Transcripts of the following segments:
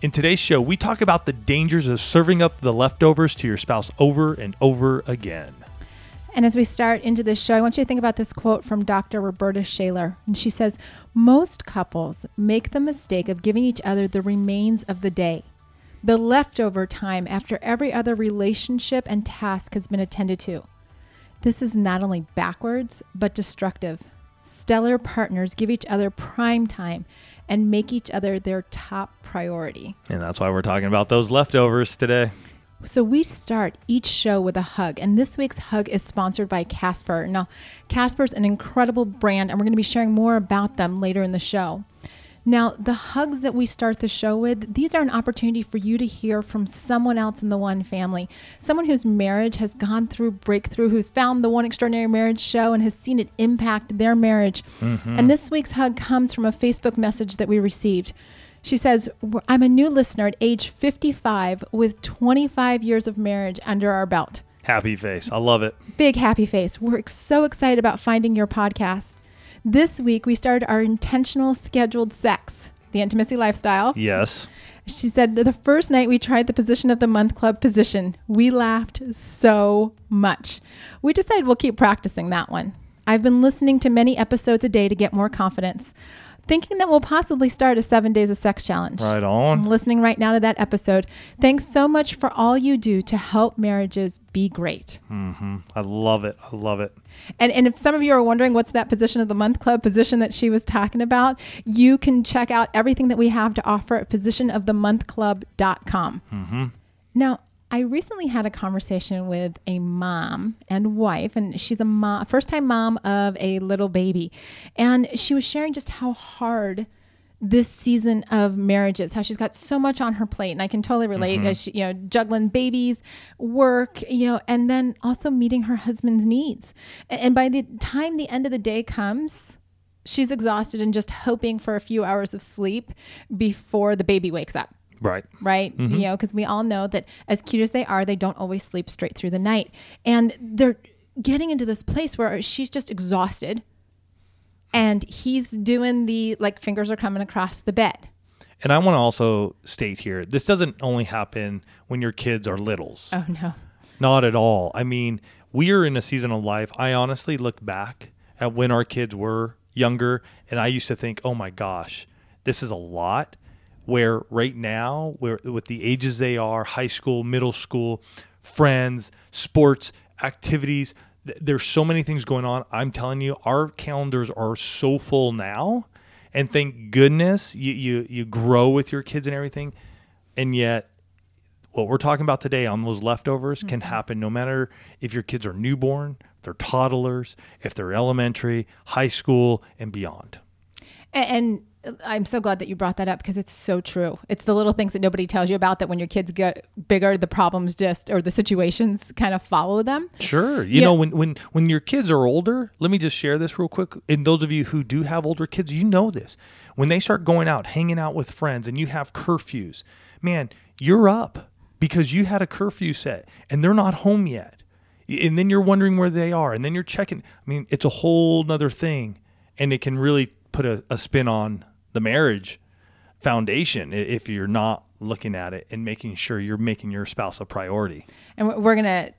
In today's show, we talk about the dangers of serving up the leftovers to your spouse over and over again. And as we start into this show, I want you to think about this quote from Dr. Roberta Shaler. And she says, Most couples make the mistake of giving each other the remains of the day, the leftover time after every other relationship and task has been attended to. This is not only backwards, but destructive. Stellar partners give each other prime time and make each other their top priority. And that's why we're talking about those leftovers today. So we start each show with a hug, and this week's hug is sponsored by Casper. Now, Casper's an incredible brand, and we're going to be sharing more about them later in the show. Now, the hugs that we start the show with, these are an opportunity for you to hear from someone else in the One family, someone whose marriage has gone through breakthrough, who's found the One Extraordinary Marriage show and has seen it impact their marriage. Mm-hmm. And this week's hug comes from a Facebook message that we received. She says, I'm a new listener at age 55 with 25 years of marriage under our belt. Happy face. I love it. Big happy face. We're so excited about finding your podcast. This week, we started our intentional scheduled sex, the intimacy lifestyle. Yes. She said the first night we tried the position of the month club position, we laughed so much. We decided we'll keep practicing that one. I've been listening to many episodes a day to get more confidence thinking that we'll possibly start a seven days of sex challenge. Right on. I'm listening right now to that episode. Thanks so much for all you do to help marriages be great. Mm-hmm. I love it. I love it. And, and if some of you are wondering what's that position of the month club position that she was talking about, you can check out everything that we have to offer at positionofthemonthclub.com. Mm-hmm. Now, I recently had a conversation with a mom and wife, and she's a mom, first time mom of a little baby. And she was sharing just how hard this season of marriage is, how she's got so much on her plate. And I can totally relate, mm-hmm. she, you know, juggling babies, work, you know, and then also meeting her husband's needs. And by the time the end of the day comes, she's exhausted and just hoping for a few hours of sleep before the baby wakes up. Right. Right. Mm-hmm. You know, because we all know that as cute as they are, they don't always sleep straight through the night. And they're getting into this place where she's just exhausted and he's doing the like fingers are coming across the bed. And I want to also state here this doesn't only happen when your kids are littles. Oh, no. Not at all. I mean, we are in a season of life. I honestly look back at when our kids were younger and I used to think, oh my gosh, this is a lot where right now, where with the ages they are, high school, middle school, friends, sports, activities, th- there's so many things going on. I'm telling you, our calendars are so full now. And thank goodness you, you, you grow with your kids and everything. And yet, what we're talking about today on those leftovers mm-hmm. can happen no matter if your kids are newborn, if they're toddlers, if they're elementary, high school, and beyond. And, and I'm so glad that you brought that up because it's so true. It's the little things that nobody tells you about that when your kids get bigger, the problems just or the situations kind of follow them. Sure. You yeah. know, when when when your kids are older, let me just share this real quick. And those of you who do have older kids, you know this. When they start going out, hanging out with friends and you have curfews, man, you're up because you had a curfew set and they're not home yet. And then you're wondering where they are. And then you're checking. I mean, it's a whole nother thing. And it can really put a, a spin on the marriage foundation if you're not looking at it and making sure you're making your spouse a priority. And we're going to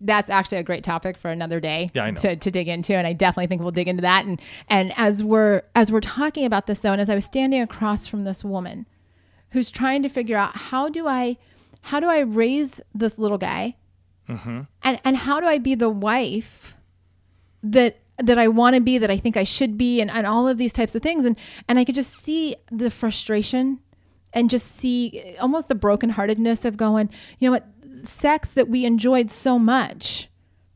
that's actually a great topic for another day yeah, to, to dig into and i definitely think we'll dig into that and and as we're as we're talking about this though and as i was standing across from this woman who's trying to figure out how do i how do i raise this little guy mm-hmm. and and how do i be the wife that that I want to be, that I think I should be, and, and all of these types of things. And and I could just see the frustration and just see almost the brokenheartedness of going, you know what, sex that we enjoyed so much,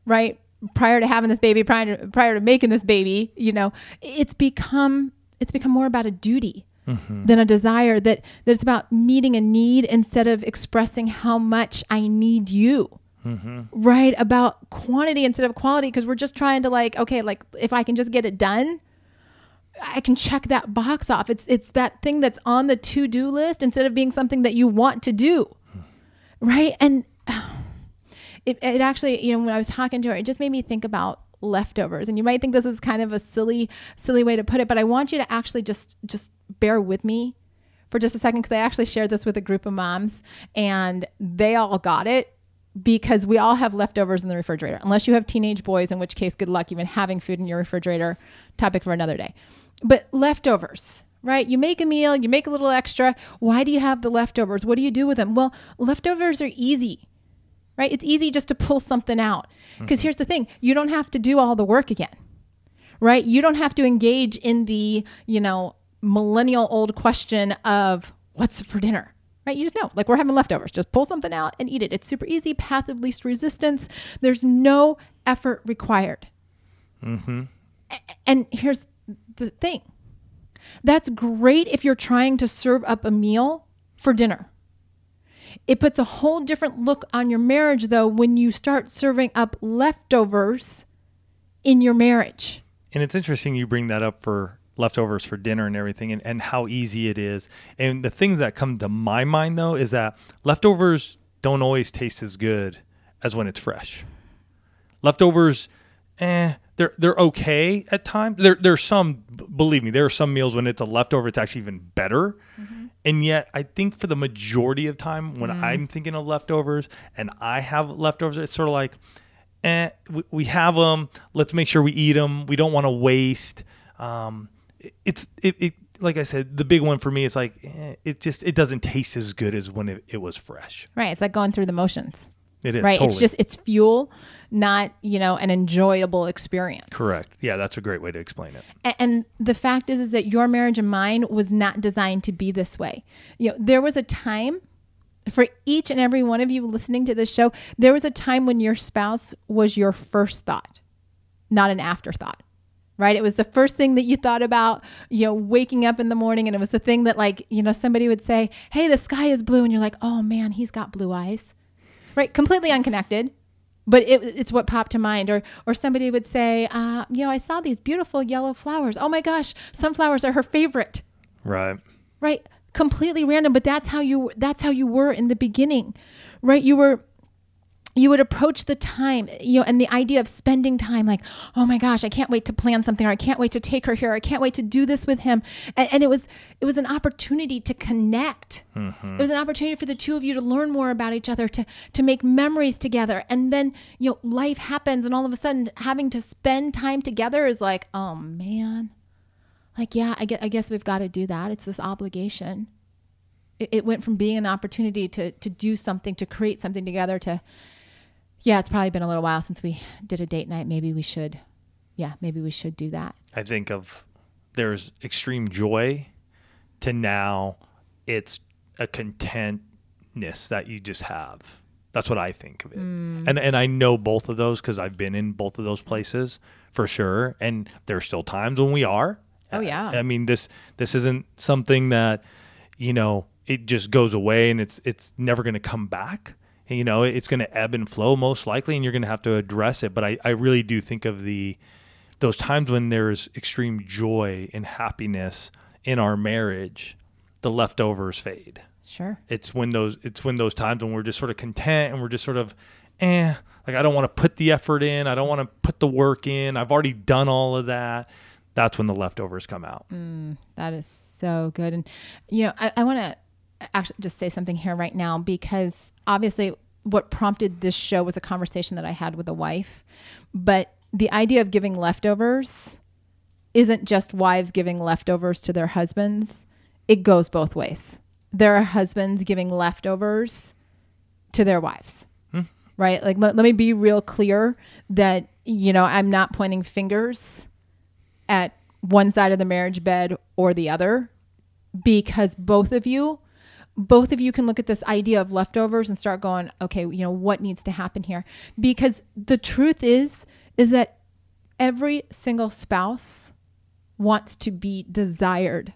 right? Prior to having this baby, prior to, prior to making this baby, you know, it's become it's become more about a duty mm-hmm. than a desire that, that it's about meeting a need instead of expressing how much I need you. Right? About quantity instead of quality because we're just trying to like, okay, like if I can just get it done, I can check that box off. It's it's that thing that's on the to-do list instead of being something that you want to do. Right? And it, it actually, you know, when I was talking to her, it just made me think about leftovers. And you might think this is kind of a silly, silly way to put it, but I want you to actually just just bear with me for just a second because I actually shared this with a group of moms and they all got it because we all have leftovers in the refrigerator. Unless you have teenage boys, in which case, good luck even having food in your refrigerator. Topic for another day. But leftovers, right? You make a meal, you make a little extra. Why do you have the leftovers? What do you do with them? Well, leftovers are easy, right? It's easy just to pull something out. Because mm-hmm. here's the thing you don't have to do all the work again, right? You don't have to engage in the, you know, millennial old question of what's for dinner right? You just know, like we're having leftovers. Just pull something out and eat it. It's super easy, path of least resistance. There's no effort required. Mm-hmm. A- And here's the thing that's great if you're trying to serve up a meal for dinner. It puts a whole different look on your marriage, though, when you start serving up leftovers in your marriage. And it's interesting you bring that up for leftovers for dinner and everything and, and how easy it is. And the things that come to my mind though is that leftovers don't always taste as good as when it's fresh. Leftovers, eh, they're they're okay at times. There there's some believe me, there are some meals when it's a leftover, it's actually even better. And yet, I think for the majority of time, when I'm thinking of leftovers and I have leftovers, it's sort of like, eh, we, we have them. Let's make sure we eat them. We don't want to waste. Um, it's it, it like I said, the big one for me is like eh, it just it doesn't taste as good as when it, it was fresh. Right. It's like going through the motions. It is right. totally It's just, it's fuel, not, you know, an enjoyable experience. correct. Yeah, that's a great way to explain it. A- And the fact is, is that your marriage and mine was not designed to be this way. You know, there was a time for each and every one of you listening to this show, there was a time when your spouse was your first thought, not an afterthought. Right? It was the first thing that you thought about, you know, waking up in the morning. And it was the thing that, like, you know, somebody would say, Hey, the sky is blue. And you're like, Oh man, he's got blue eyes. Right? Completely unconnected but it, it's what popped to mind or or somebody would say uh, you know i saw these beautiful yellow flowers oh my gosh sunflowers are her favorite Right. right completely random but that's how you that's how you were in the beginning right you were you would approach the time you know and the idea of spending time like oh my gosh i can't wait to plan something or i can't wait to take her here or i can't wait to do this with him. And, and it was it was an opportunity to connect. Mm-hmm. It was an opportunity for the two of you to learn more about each other to to make memories together. And then you know life happens and all of a sudden having to spend time together is like oh man. Like yeah i guess, I guess we've got to do that. It's this obligation. It, it went from being an opportunity to to do something to create something together to yeah it's probably been a little while since we did a date night maybe we should yeah maybe we should do that I think of there's extreme joy to now it's a contentness that you just have. That's what I think of it. Mm. And and I know both of those cuz I've been in both of those places for sure and there's still times when we are. Oh, yeah. I mean this this isn't something that you know it just goes away and it's it's never going to come back. You know, it's going to ebb and flow most likely and you're going to have to address it, but I I really do think of the those times when there's extreme joy and happiness in our marriage, the leftovers fade. sure It's when those it's when those times when we're just sort of content and we're just sort of eh like I don't want to put the effort in, I don't want to put the work in. I've already done all of that. That's when the leftovers come out. That is so good. And, you know, I, I want to actually just say something here right now because obviously what prompted this show was a conversation that I had with a wife. But the idea of giving leftovers isn't just wives giving leftovers to their husbands, it goes both ways. There are husbands giving leftovers to their wives. Hmm. Right? Like, let, let me be real clear that, you know, I'm not pointing fingers at one side of the marriage bed or the other because both of you both of you can look at this idea of leftovers and start going okay you know what needs to happen here because the truth is is that every single spouse wants to be desired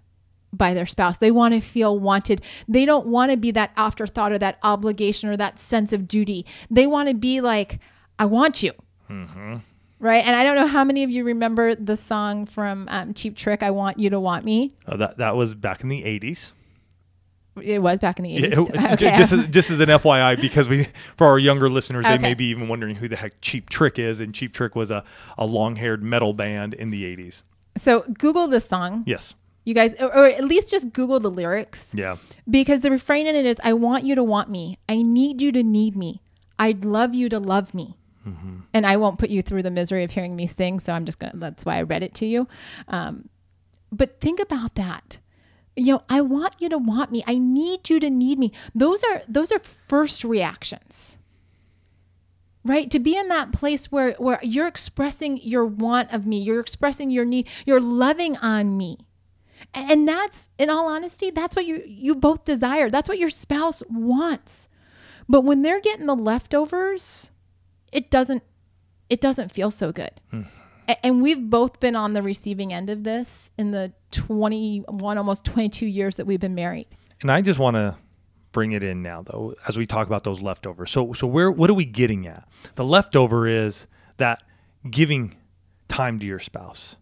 by their spouse. They want to feel wanted. They don't want to be that afterthought or that obligation or that sense of duty. They want to be like, I want you. Right. And I don't know how many of you remember the song from um, Cheap Trick, I Want You to Want Me. Uh, that that was back in the '80s. It was back in the 80s. Yeah, Okay. just, as, just as an FYI, because we, for our younger listeners, they may be even wondering who the heck Cheap Trick is, and Cheap Trick was a, a long-haired metal band in the '80s. so Google this song. Yes, You guys, or, or at least just Google the lyrics. yeah, Because the refrain in it is I want you to want me. I need you to need me. I'd love you to love me. And I won't put you through the misery of hearing me sing. So I'm just going to, that's why I read it to you. Um, but think about that. You know, I want you to want me. I need you to need me. Those are, those are first reactions. Right? To be in that place where, where you're expressing your want of me, you're expressing your need, you're loving on me. And that's, in all honesty, that's what you you both desire. That's what your spouse wants. But when they're getting the leftovers, it doesn't it doesn't feel so good. A- And we've both been on the receiving end of this in the 21 almost 22 years that we've been married. and I just want to bring it in now, though, as we talk about those leftovers. So, so where what are we getting at? The leftover is that giving time to your spouse,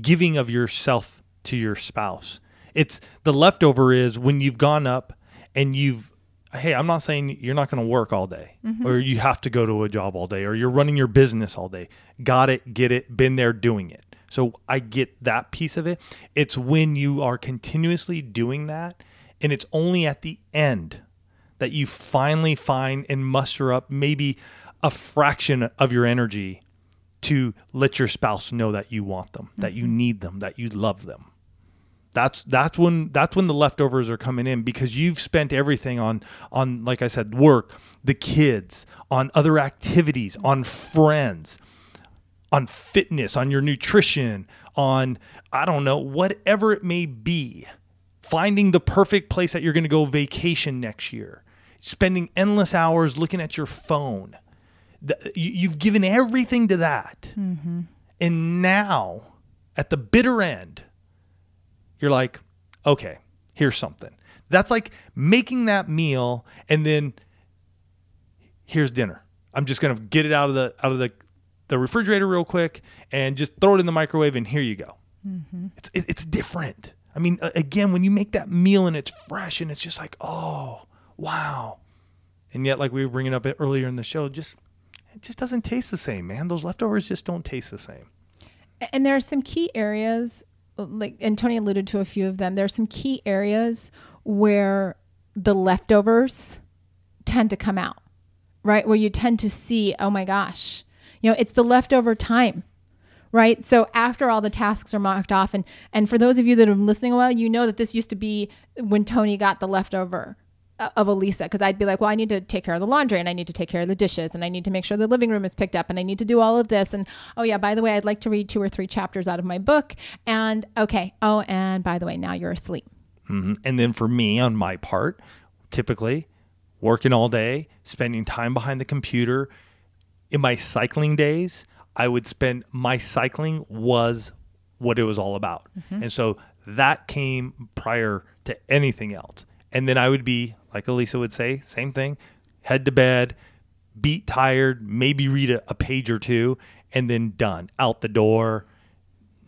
giving of yourself to your spouse. It's the leftover is when you've gone up and you've hey, I'm not saying you're not going to work all day mm-hmm. or you have to go to a job all day or you're running your business all day. Got it, get it, been there doing it. So I get that piece of it. It's when you are continuously doing that and it's only at the end that you finally find and muster up maybe a fraction of your energy to let your spouse know that you want them, that you mm-hmm. need them, that you love them. That's that's when that's when the leftovers are coming in because you've spent everything on on like I said work, the kids, on other activities, on friends, on fitness, on your nutrition, on I don't know, whatever it may be. Finding the perfect place that you're going to go vacation next year. Spending endless hours looking at your phone. You- You've given everything to that. Mm-hmm. And now, at the bitter end, you're like, okay, here's something. That's like making that meal and then here's dinner. I'm just gonna get it out of the out of the the refrigerator real quick and just throw it in the microwave and here you go. Mm-hmm. It's it, it's different. I mean, again, when you make that meal and it's fresh and it's just like, oh, wow. And yet, like we were bringing up it earlier in the show, just it just doesn't taste the same, man. Those leftovers just don't taste the same. And there are some key areas, like, and Tony alluded to a few of them. There are some key areas where the leftovers tend to come out, right? Where you tend to see, oh my gosh, you know, it's the leftover time, right? So after all the tasks are marked off, and and for those of you that have been listening a while, you know that this used to be when Tony got the leftover of Alisa because I'd be like, well, I need to take care of the laundry and I need to take care of the dishes and I need to make sure the living room is picked up and I need to do all of this. And oh, yeah, by the way, I'd like to read two or three chapters out of my book. And okay, oh, and by the way, now you're asleep. hmm And then for me, on my part, typically working all day, spending time behind the computer. In my cycling days, I would spend my cycling was what it was all about. And so that came prior to anything else. And then I would be, like Alisa would say, same thing, head to bed, beat tired, maybe read a, a page or two, and then done. Out the door,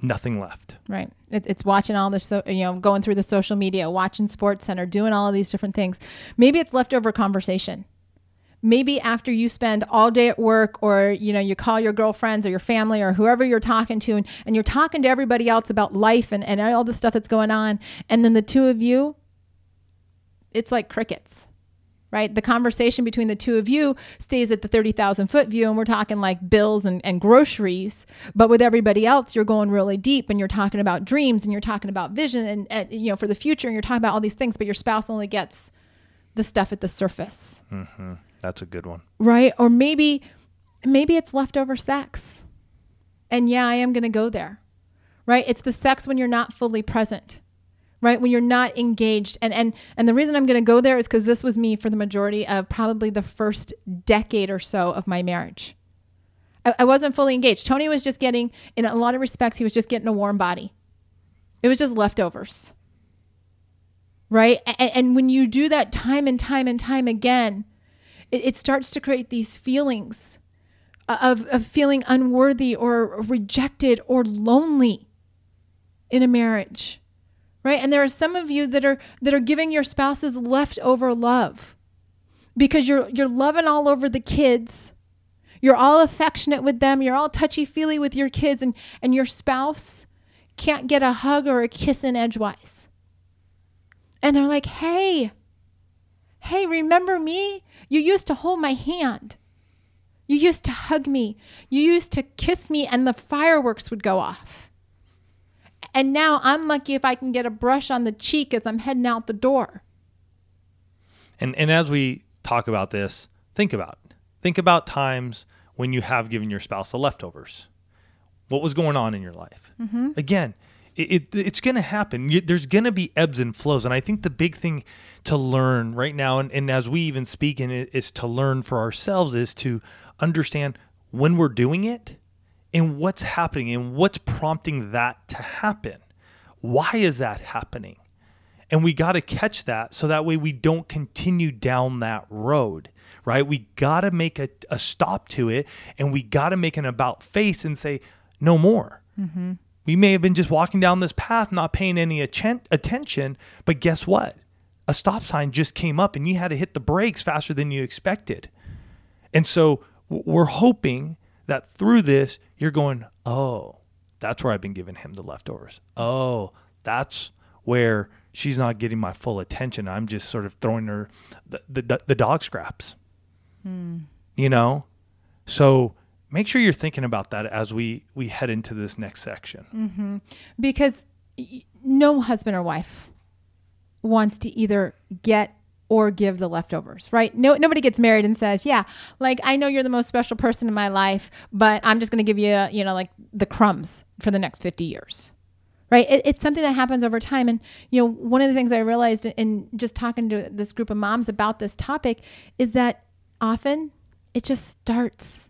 nothing left. Right. It, it's watching all this, so, you know, going through the social media, watching Sports Center, doing all of these different things. Maybe it's leftover conversation. Maybe after you spend all day at work or, you know, you call your girlfriends or your family or whoever you're talking to and, and you're talking to everybody else about life and, and all the stuff that's going on. And then the two of you, it's like crickets right? The conversation between the two of you stays at the 30,000 foot view, and we're talking like bills and, and groceries. But with everybody else, you're going really deep and you're talking about dreams and you're talking about vision and, and you know, for the future, and you're talking about all these things, but your spouse only gets the stuff at the surface, hmm That's a good one. right? Or maybe, maybe it's leftover sex. And yeah, I am going to go there, right? It's the sex when you're not fully present right? When you're not engaged. And and and the reason i'm going to go there is because this was me for the majority of probably the first decade or so of my marriage. I, I wasn't fully engaged. Tony was just getting in a lot of respects he was just getting a warm body. It was just leftovers. Right? And, and when you do that time and time and time again, it, it starts to create these feelings uh, of, of feeling unworthy or rejected or lonely in a marriage right? And there are some of you that are that are giving your spouses leftover love because you're you're loving all over the kids. You're all affectionate with them. You're all touchy-feely with your kids and and your spouse can't get a hug or a kiss in edgewise. And they're like hey hey remember me? You used to hold my hand. You used to hug me. You used to kiss me, and the fireworks would go off. And now I'm lucky if I can get a brush on the cheek as I'm heading out the door. And and as we talk about this, think about think about times when you have given your spouse the leftovers. What was going on in your life? Mm-hmm. Again, it, it, it's going to happen. There's going to be ebbs and flows, and I think the big thing to learn right now, and, and as we even speak and it, is to learn for ourselves is to understand when we're doing it and what's happening and what's prompting that to happen. Why is that happening? And we got to catch that so that way we don't continue down that road, right? We got to make a, a, stop to it and we got to make an about face and say, no more. Mm-hmm. We may have been just walking down this path, not paying any atten- attention, but guess what? A stop sign just came up and you had to hit the brakes faster than you expected. And so we're hoping that through this, you're going, oh, that's where I've been giving him the leftovers. Oh, that's where she's not getting my full attention. I'm just sort of throwing her the, the, the dog scraps. Hmm. You know? So make sure you're thinking about that as we, we head into this next section. Mm-hmm. Because no husband or wife wants to either get or give the leftovers, right? No, nobody gets married and says, "Yeah, like I know you're the most special person in my life, but I'm just going to give you, you know, like the crumbs for the next 50 years." Right? It, it's something that happens over time, and you know, one of the things I realized in just talking to this group of moms about this topic is that often it just starts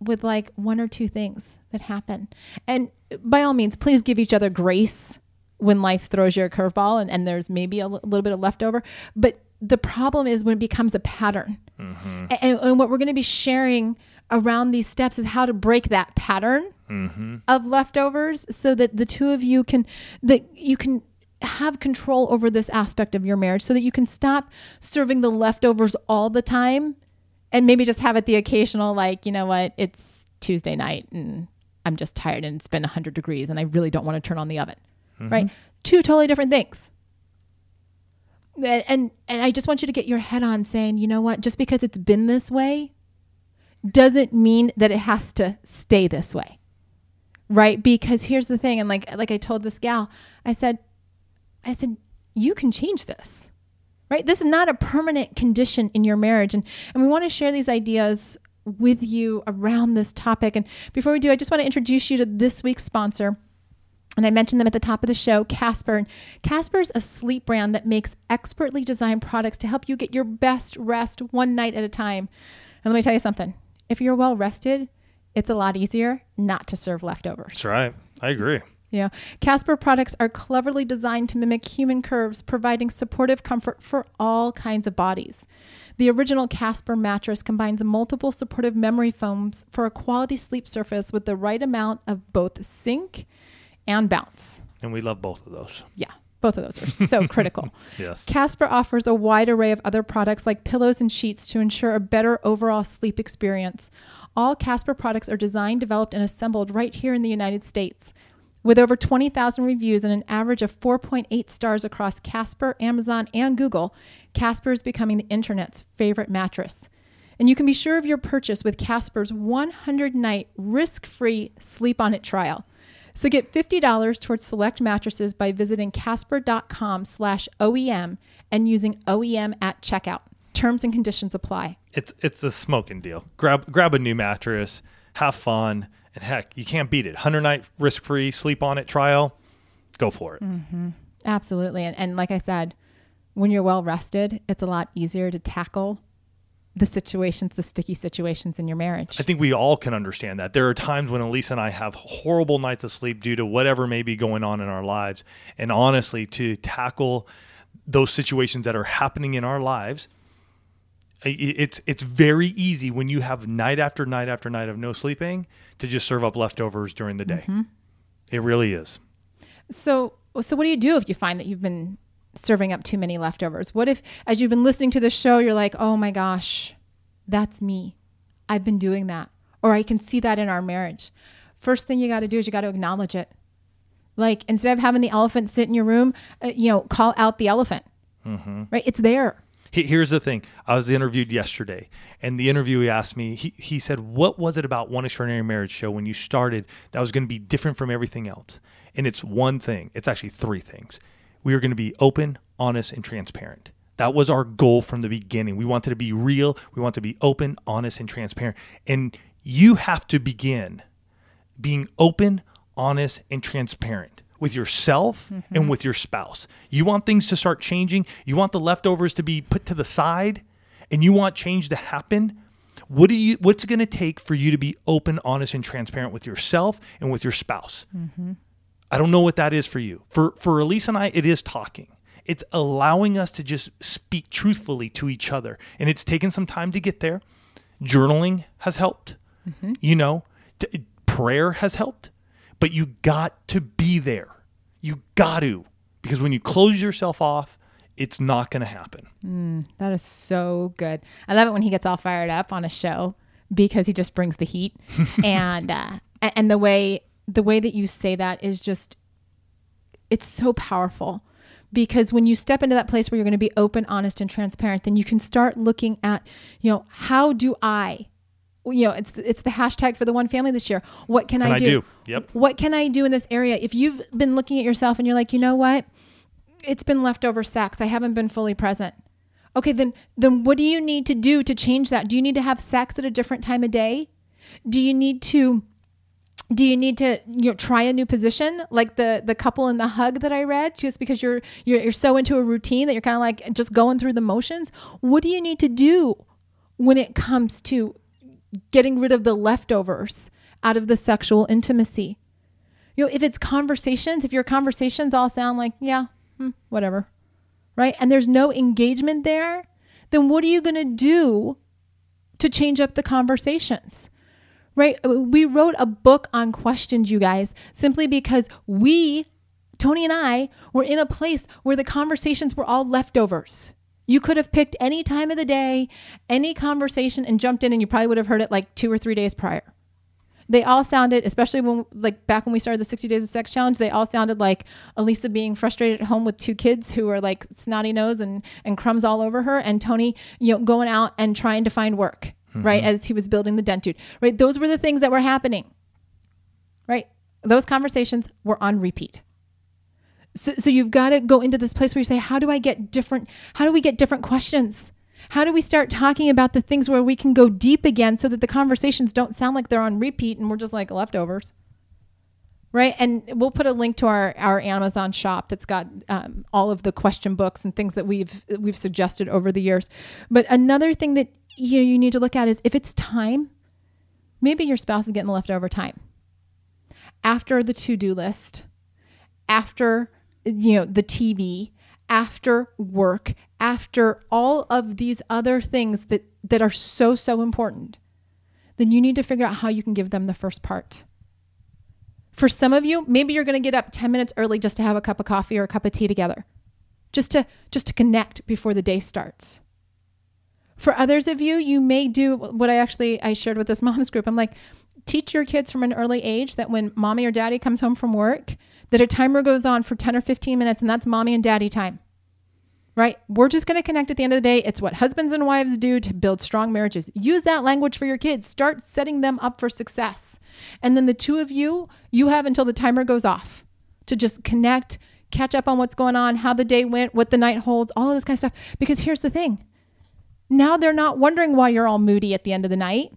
with like one or two things that happen, and by all means, please give each other grace when life throws you a curveball and, and there's maybe a l- little bit of leftover. But the problem is when it becomes a pattern. Mm-hmm. And, and, what we're going to be sharing around these steps is how to break that pattern mm-hmm. of leftovers so that the two of you can that you can have control over this aspect of your marriage so that you can stop serving the leftovers all the time and maybe just have it the occasional like you know what it's tuesday night and i'm just tired and it's been 100 degrees and i really don't want to turn on the oven mm-hmm. right two totally different things and and I just want you to get your head on saying, you know what, just because it's been this way doesn't mean that it has to stay this way. Right? Because here's the thing and like like I told this gal, I said I said you can change this. Right? This is not a permanent condition in your marriage and and we want to share these ideas with you around this topic and before we do I just want to introduce you to this week's sponsor and I mentioned them at the top of the show, Casper. Casper is a sleep brand that makes expertly designed products to help you get your best rest one night at a time. And let me tell you something if you're well rested, it's a lot easier not to serve leftovers. That's right. I agree. Yeah. Casper products are cleverly designed to mimic human curves, providing supportive comfort for all kinds of bodies. The original Casper mattress combines multiple supportive memory foams for a quality sleep surface with the right amount of both sink and bounce. And we love both of those. Yeah. Both of those are so critical. Yes. Casper offers a wide array of other products like pillows and sheets to ensure a better overall sleep experience. All Casper products are designed, developed, and assembled right here in the United States. With over 20,000 reviews and an average of 4.8 stars across Casper, Amazon, and Google, Casper is becoming the internet's favorite mattress. And you can be sure of your purchase with Casper's 100 night risk free sleep on it trial. So get $50 towards select mattresses by visiting casper.com slash OEM and using OEM at checkout. Terms and conditions apply. It's it's a smoking deal. Grab grab a new mattress, have fun, and heck, you can't beat it. 100 night risk free sleep on it trial. Go for it. Mm-hmm. Absolutely. And, and like I said, when you're well rested, it's a lot easier to tackle the situations, the sticky situations in your marriage. I think we all can understand that. There are times when Elise and I have horrible nights of sleep due to whatever may be going on in our lives. And honestly, to tackle those situations that are happening in our lives. It's it's very easy when you have night after night after night of no sleeping to just serve up leftovers during the day. Mm-hmm. It really is. So, so what do you do if you find that you've been serving up too many leftovers? What if, as you've been listening to the show, you're like, oh my gosh, that's me. I've been doing that. Or I can see that in our marriage. First thing you got to do is you got to acknowledge it. Like instead of having the elephant sit in your room, uh, you know, call out the elephant. Right? It's there. Here's the thing. I was interviewed yesterday, and the interviewee asked me, he, he said, What was it about One Extraordinary Marriage show when you started that was going to be different from everything else? And it's one thing, it's actually three things. We are going to be open, honest, and transparent. That was our goal from the beginning. We wanted to be real, we want to be open, honest, and transparent. And you have to begin being open, honest, and transparent with yourself and mm-hmm. with your spouse. You want things to start changing, you want the leftovers to be put to the side, and you want change to happen. What do you what's it going to take for you to be open, honest and transparent with yourself and with your spouse? Mm-hmm. I don't know what that is for you. For for Elise and I, it is talking. It's allowing us to just speak truthfully to each other. And it's taken some time to get there. Journaling has helped. You know, t- prayer has helped. But you got to be there. You got to. Because when you close yourself off, it's not going to happen. That is so good. I love it when he gets all fired up on a show because he just brings the heat, and uh, and the way the way that you say that is just it's so powerful. Because when you step into that place where you're going to be open, honest, and transparent, then you can start looking at you know how do I you know it's it's the hashtag for the one family this year. What can, Can I, I do? do? Yep. what can i do in this area? If you've been looking at yourself and you're like you know what? It's been leftover sex. I haven't been fully present. Okay then then what do you need to do to change that? Do you need to have sex at a different time of day? Do you need to do you need to you know try a new position? Like the the couple in the hug that i read just because you're you're, you're so into a routine that you're kind of like just going through the motions. What do you need to do when it comes to getting rid of the leftovers out of the sexual intimacy? You know if it's conversations if your conversations all sound like yeah hmm, whatever right? And there's no engagement there then what are you going to do to change up the conversations right? Uh, we wrote a book on questions, you guys, simply because we, Tony and I, were in a place where the conversations were all leftovers. You could have picked any time of the day, any conversation, and jumped in, and you probably would have heard it like two or three days prior. They all sounded, especially when, like, back when we started the 60 Days of Sex Challenge, they all sounded like Alisa being frustrated at home with two kids who are like snotty nose and, and crumbs all over her, and Tony, you know, going out and trying to find work right? Mm-hmm. As he was building the dentude, right? Those were the things that were happening, right? Those conversations were on repeat. So, so you've got to go into this place where you say, how do I get different? How do we get different questions? How do we start talking about the things where we can go deep again so that the conversations don't sound like they're on repeat and we're just like leftovers? Right. And we'll put a link to our, our Amazon shop that's got um, all of the question books and things that we've we've suggested over the years. But another thing that you, you need to look at is if it's time, maybe your spouse is getting the leftover time. After the to-do list, after you know the TV, after work, after all of these other things that that are so so important, then you need to figure out how you can give them the first part. For some of you, maybe you're going to get up 10 minutes early just to have a cup of coffee or a cup of tea together. Just to just to connect before the day starts. For others of you, you may do what I actually I shared with this moms group. I'm like, teach your kids from an early age that when mommy or daddy comes home from work, that a timer goes on for 10 or 15 minutes and that's mommy and daddy time. Right? We're just going to connect at the end of the day. It's what husbands and wives do to build strong marriages. Use that language for your kids. Start setting them up for success. And then the two of you, you have until the timer goes off to just connect, catch up on what's going on, how the day went, what the night holds, all of this kind of stuff. Because here's the thing now they're not wondering why you're all moody at the end of the night.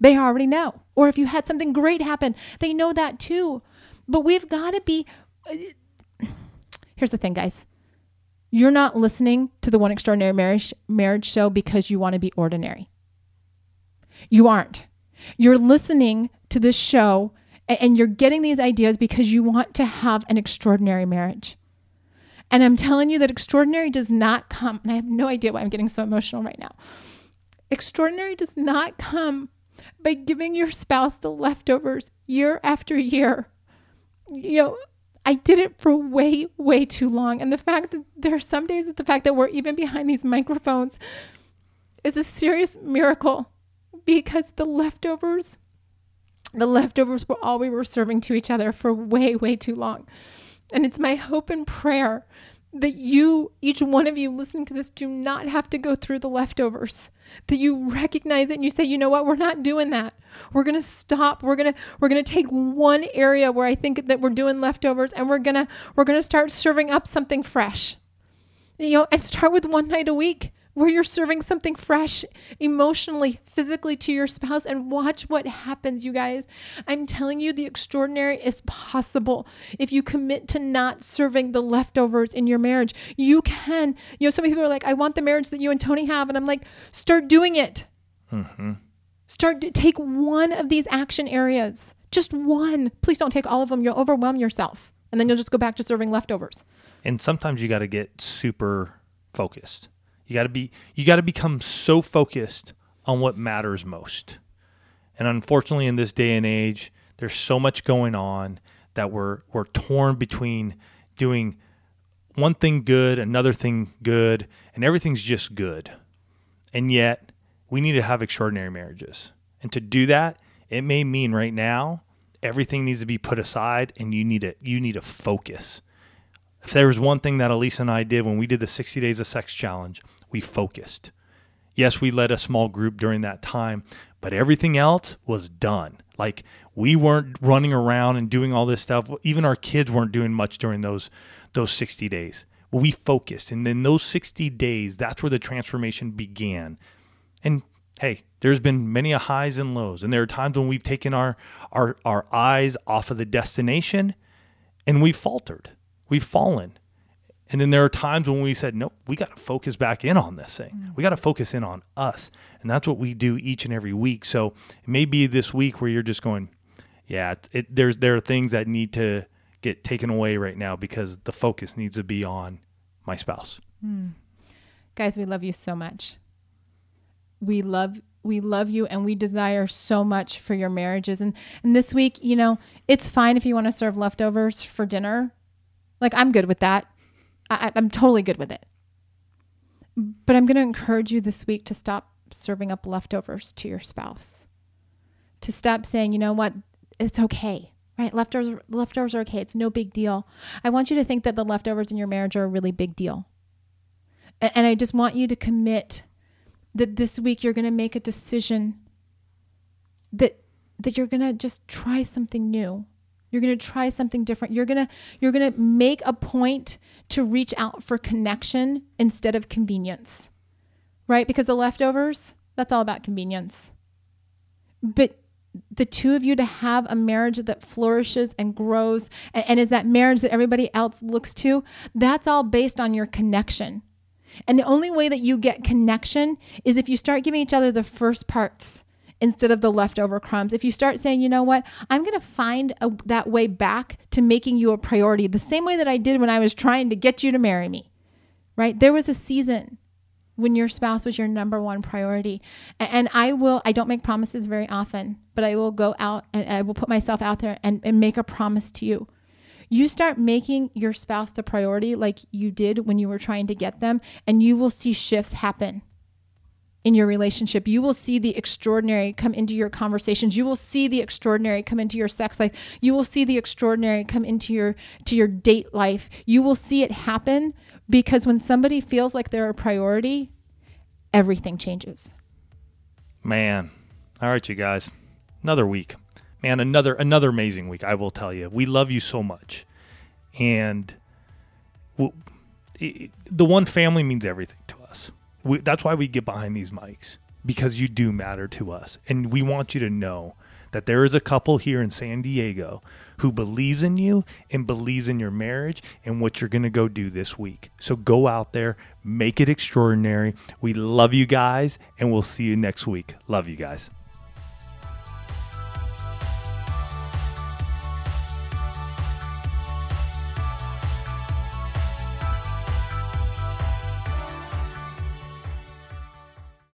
They already know. Or if you had something great happen, they know that too. But we've got to be. Uh, here's the thing, guys. You're not listening to the One Extraordinary Marriage, marriage show because you want to be ordinary. You aren't. You're listening to this show and you're getting these ideas because you want to have an extraordinary marriage. And I'm telling you that extraordinary does not come, and I have no idea why I'm getting so emotional right now. Extraordinary does not come by giving your spouse the leftovers year after year. You know, I did it for way, way too long. And the fact that there are some days that the fact that we're even behind these microphones is a serious miracle because the leftovers, the leftovers were all we were serving to each other for way, way too long. And it's my hope and prayer that you, each one of you listening to this, do not have to go through the leftovers. That you recognize it and you say, you know what, we're not doing that. We're gonna stop. We're gonna we're gonna take one area where I think that we're doing leftovers and we're gonna we're gonna start serving up something fresh. You know, and start with one night a week where you're serving something fresh emotionally, physically to your spouse, and watch what happens, you guys. I'm telling you, the extraordinary is possible if you commit to not serving the leftovers in your marriage. You can. You know, some people are like, I want the marriage that you and Tony have. And I'm like, start doing it. Mm-hmm. Start to take one of these action areas, just one. Please don't take all of them. You'll overwhelm yourself. And then you'll just go back to serving leftovers. And sometimes you got to get super focused you got to be you got to become so focused on what matters most. And unfortunately in this day and age, there's so much going on that we're we're torn between doing one thing good, another thing good, and everything's just good. And yet, we need to have extraordinary marriages. And to do that, it may mean right now everything needs to be put aside and you need to you need to focus. If there was one thing that Alisa and I did when we did the 60 days of sex challenge, we focused. Yes, we led a small group during that time, but everything else was done. Like we weren't running around and doing all this stuff. Even our kids weren't doing much during those those 60 days. We focused. And then those 60 days, that's where the transformation began. And hey, there's been many a highs and lows. And there are times when we've taken our our our eyes off of the destination and we've faltered. We've fallen. And then there are times when we said, nope, we got to focus back in on this thing. Mm. We got to focus in on us. And that's what we do each and every week. So it may be this week where you're just going, yeah, it, it, there's there are things that need to get taken away right now because the focus needs to be on my spouse. Mm. Guys, we love you so much. We love we love you and we desire so much for your marriages. And and this week, you know, it's fine if you want to serve leftovers for dinner. Like I'm good with that. I, I'm totally good with it. But I'm going to encourage you this week to stop serving up leftovers to your spouse. To stop saying, you know what, it's okay, right? Leftovers, leftovers are okay. It's no big deal. I want you to think that the leftovers in your marriage are a really big deal. And, and I just want you to commit that this week you're going to make a decision that that you're going to just try something new you're going to try something different. You're going to you're going to make a point to reach out for connection instead of convenience. Right? Because the leftovers, that's all about convenience. But the two of you to have a marriage that flourishes and grows and, and is that marriage that everybody else looks to, that's all based on your connection. And the only way that you get connection is if you start giving each other the first parts instead of the leftover crumbs. If you start saying, you know what, I'm going to find a, that way back to making you a priority, the same way that I did when I was trying to get you to marry me, right? There was a season when your spouse was your number one priority. And I will, I don't make promises very often, but I will go out and I will put myself out there and, and make a promise to you. You start making your spouse the priority like you did when you were trying to get them, and you will see shifts happen in your relationship. You will see the extraordinary come into your conversations. You will see the extraordinary come into your sex life. You will see the extraordinary come into your to your date life. You will see it happen because when somebody feels like they're a priority, everything changes. Man. All right, you guys. Another week. Man, another another amazing week, I will tell you. We love you so much. And the one family means everything to we, that's why we get behind these mics because you do matter to us. And we want you to know that there is a couple here in San Diego who believes in you and believes in your marriage and what you're going to go do this week. So go out there, make it extraordinary. We love you guys, and we'll see you next week. Love you guys.